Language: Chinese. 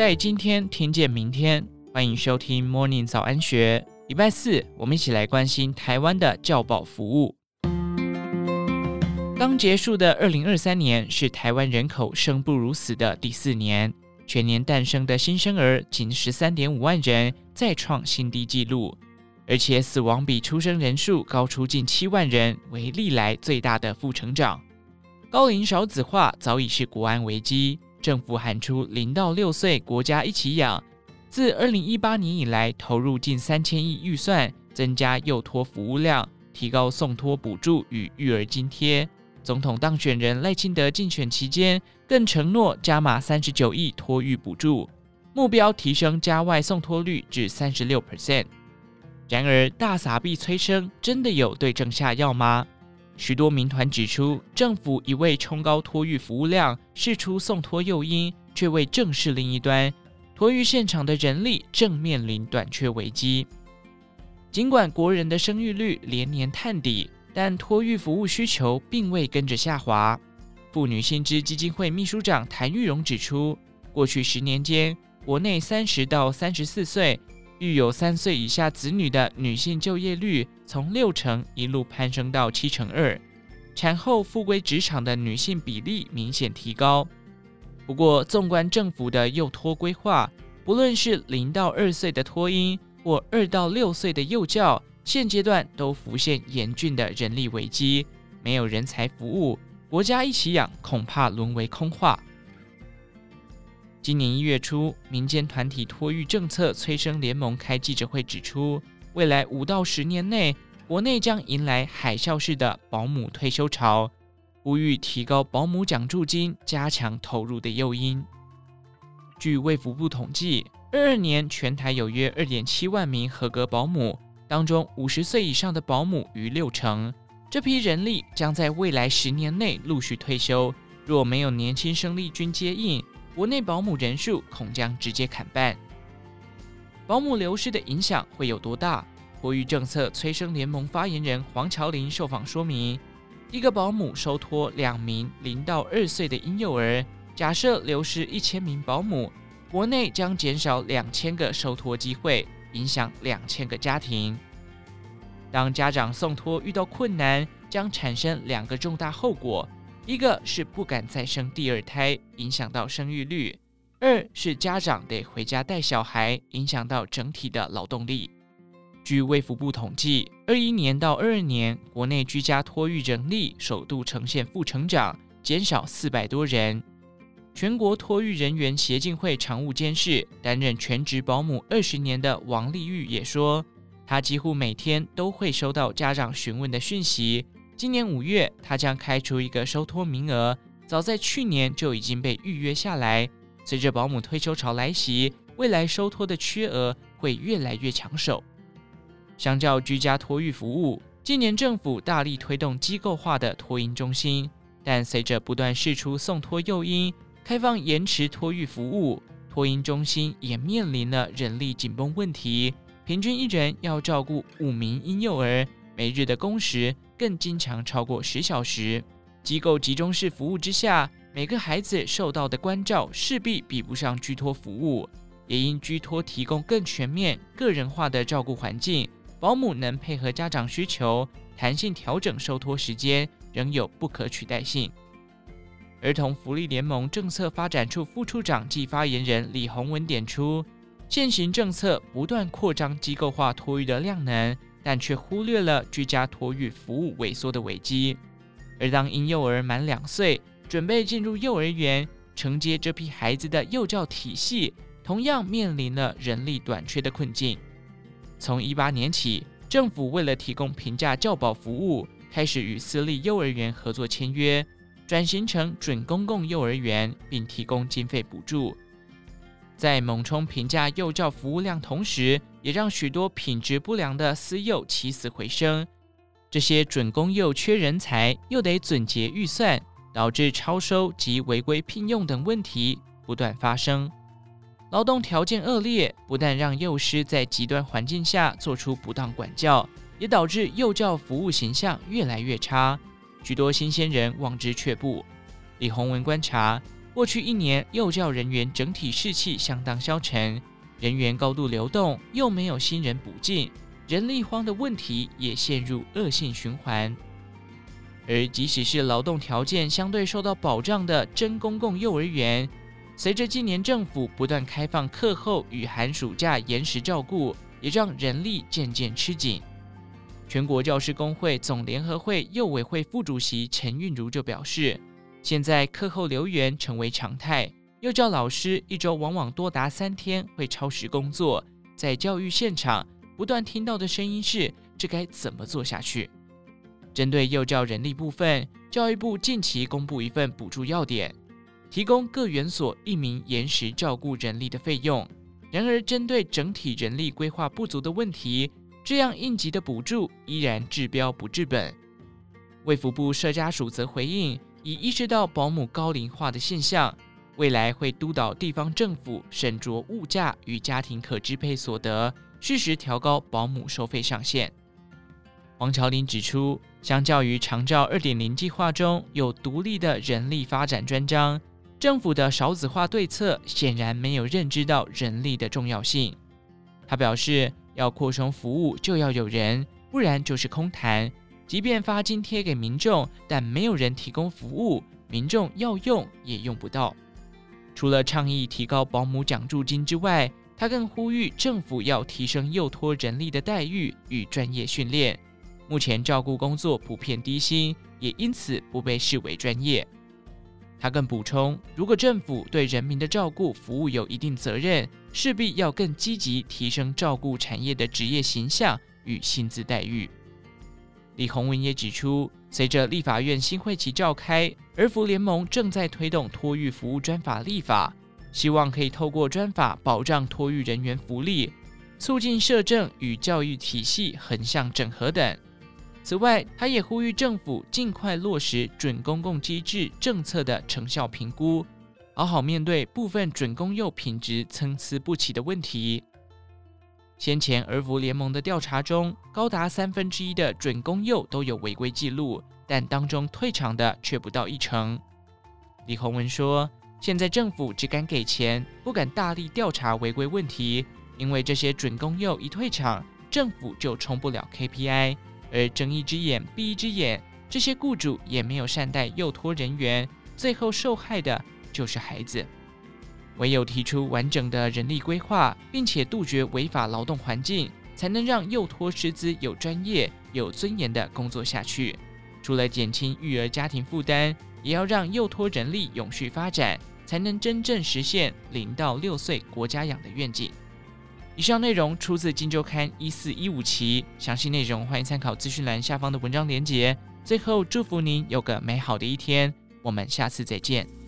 在今天听见明天，欢迎收听 Morning 早安学。礼拜四，我们一起来关心台湾的教保服务。刚结束的二零二三年是台湾人口生不如死的第四年，全年诞生的新生儿仅十三点五万人，再创新低纪录，而且死亡比出生人数高出近七万人，为历来最大的负成长。高龄少子化早已是国安危机，政府喊出零到六岁国家一起养，自二零一八年以来投入近三千亿预算，增加幼托服务量，提高送托补助与育儿津贴。总统当选人赖清德竞选期间更承诺加码三十九亿托育补助，目标提升家外送托率至三十六 percent。然而，大撒币催生真的有对症下药吗？许多民团指出，政府一味冲高托育服务量，释出送托诱因，却未正视另一端，托育现场的人力正面临短缺危机。尽管国人的生育率连年探底。但托育服务需求并未跟着下滑。妇女新知基金会秘书长谭玉荣指出，过去十年间，国内三十到三十四岁育有三岁以下子女的女性就业率从六成一路攀升到七成二，产后复归职场的女性比例明显提高。不过，纵观政府的幼托规划，不论是零到二岁的托婴或二到六岁的幼教，现阶段都浮现严峻的人力危机，没有人才服务，国家一起养恐怕沦为空话。今年一月初，民间团体托育政策催生联盟开记者会指出，未来五到十年内，国内将迎来海啸式的保姆退休潮，呼吁提高保姆奖助金，加强投入的诱因。据卫福部统计，二二年全台有约二点七万名合格保姆。当中五十岁以上的保姆逾六成，这批人力将在未来十年内陆续退休。若没有年轻生力军接应，国内保姆人数恐将直接砍半。保姆流失的影响会有多大？托育政策催生联盟发言人黄乔林受访说明：一个保姆收托两名零到二岁的婴幼儿，假设流失一千名保姆，国内将减少两千个收托机会。影响两千个家庭。当家长送托遇到困难，将产生两个重大后果：一个是不敢再生第二胎，影响到生育率；二是家长得回家带小孩，影响到整体的劳动力。据卫福部统计，二一年到二二年，国内居家托育人力首度呈现负成长，减少四百多人。全国托育人员协进会常务监事、担任全职保姆二十年的王丽玉也说，她几乎每天都会收到家长询问的讯息。今年五月，他将开出一个收托名额，早在去年就已经被预约下来。随着保姆退休潮来袭，未来收托的缺额会越来越抢手。相较居家托育服务，今年政府大力推动机构化的托婴中心，但随着不断释出送托诱因。开放延迟托育服务，托婴中心也面临了人力紧绷问题，平均一人要照顾五名婴幼儿，每日的工时更经常超过十小时。机构集中式服务之下，每个孩子受到的关照势必比不上居托服务，也因居托提供更全面、个人化的照顾环境，保姆能配合家长需求，弹性调整收托时间，仍有不可取代性。儿童福利联盟政策发展处副处长暨发言人李宏文点出，现行政策不断扩张机构化托育的量能，但却忽略了居家托育服务萎缩的危机。而当婴幼儿满两岁，准备进入幼儿园，承接这批孩子的幼教体系，同样面临了人力短缺的困境。从一八年起，政府为了提供平价教保服务，开始与私立幼儿园合作签约。转型成准公共幼儿园，并提供经费补助，在猛冲平价幼教服务量同时，也让许多品质不良的私幼起死回生。这些准公幼缺人才，又得撙节预算，导致超收及违规聘用等问题不断发生。劳动条件恶劣，不但让幼师在极端环境下做出不当管教，也导致幼教服务形象越来越差。许多新鲜人望之却步。李宏文观察，过去一年幼教人员整体士气相当消沉，人员高度流动，又没有新人补进，人力荒的问题也陷入恶性循环。而即使是劳动条件相对受到保障的真公共幼儿园，随着今年政府不断开放课后与寒暑假延时照顾，也让人力渐渐吃紧。全国教师工会总联合会幼委会副主席陈韵如就表示，现在课后留园成为常态，幼教老师一周往往多达三天会超时工作。在教育现场不断听到的声音是：这该怎么做下去？针对幼教人力部分，教育部近期公布一份补助要点，提供各园所一名延时照顾人力的费用。然而，针对整体人力规划不足的问题，这样应急的补助依然治标不治本。卫福部社家属则回应，已意识到保姆高龄化的现象，未来会督导地方政府审酌物价与家庭可支配所得，适时调高保姆收费上限。黄乔林指出，相较于长照二点零计划中有独立的人力发展专章，政府的少子化对策显然没有认知到人力的重要性。他表示，要扩充服务，就要有人，不然就是空谈。即便发津贴给民众，但没有人提供服务，民众要用也用不到。除了倡议提高保姆奖助金之外，他更呼吁政府要提升幼托人力的待遇与专业训练。目前照顾工作普遍低薪，也因此不被视为专业。他更补充，如果政府对人民的照顾服务有一定责任，势必要更积极提升照顾产业的职业形象与薪资待遇。李鸿文也指出，随着立法院新会期召开，儿福联盟正在推动托育服务专法立法，希望可以透过专法保障托育人员福利，促进社政与教育体系横向整合等。此外，他也呼吁政府尽快落实准公共机制政策的成效评估，好好面对部分准公幼品质参差不齐的问题。先前儿福联盟的调查中，高达三分之一的准公幼都有违规记录，但当中退场的却不到一成。李洪文说：“现在政府只敢给钱，不敢大力调查违规问题，因为这些准公幼一退场，政府就冲不了 KPI。”而睁一只眼闭一只眼，这些雇主也没有善待幼托人员，最后受害的就是孩子。唯有提出完整的人力规划，并且杜绝违法劳动环境，才能让幼托师资有专业、有尊严的工作下去。除了减轻育儿家庭负担，也要让幼托人力永续发展，才能真正实现零到六岁国家养的愿景。以上内容出自《金周刊》一四一五期，详细内容欢迎参考资讯栏下方的文章连结。最后，祝福您有个美好的一天，我们下次再见。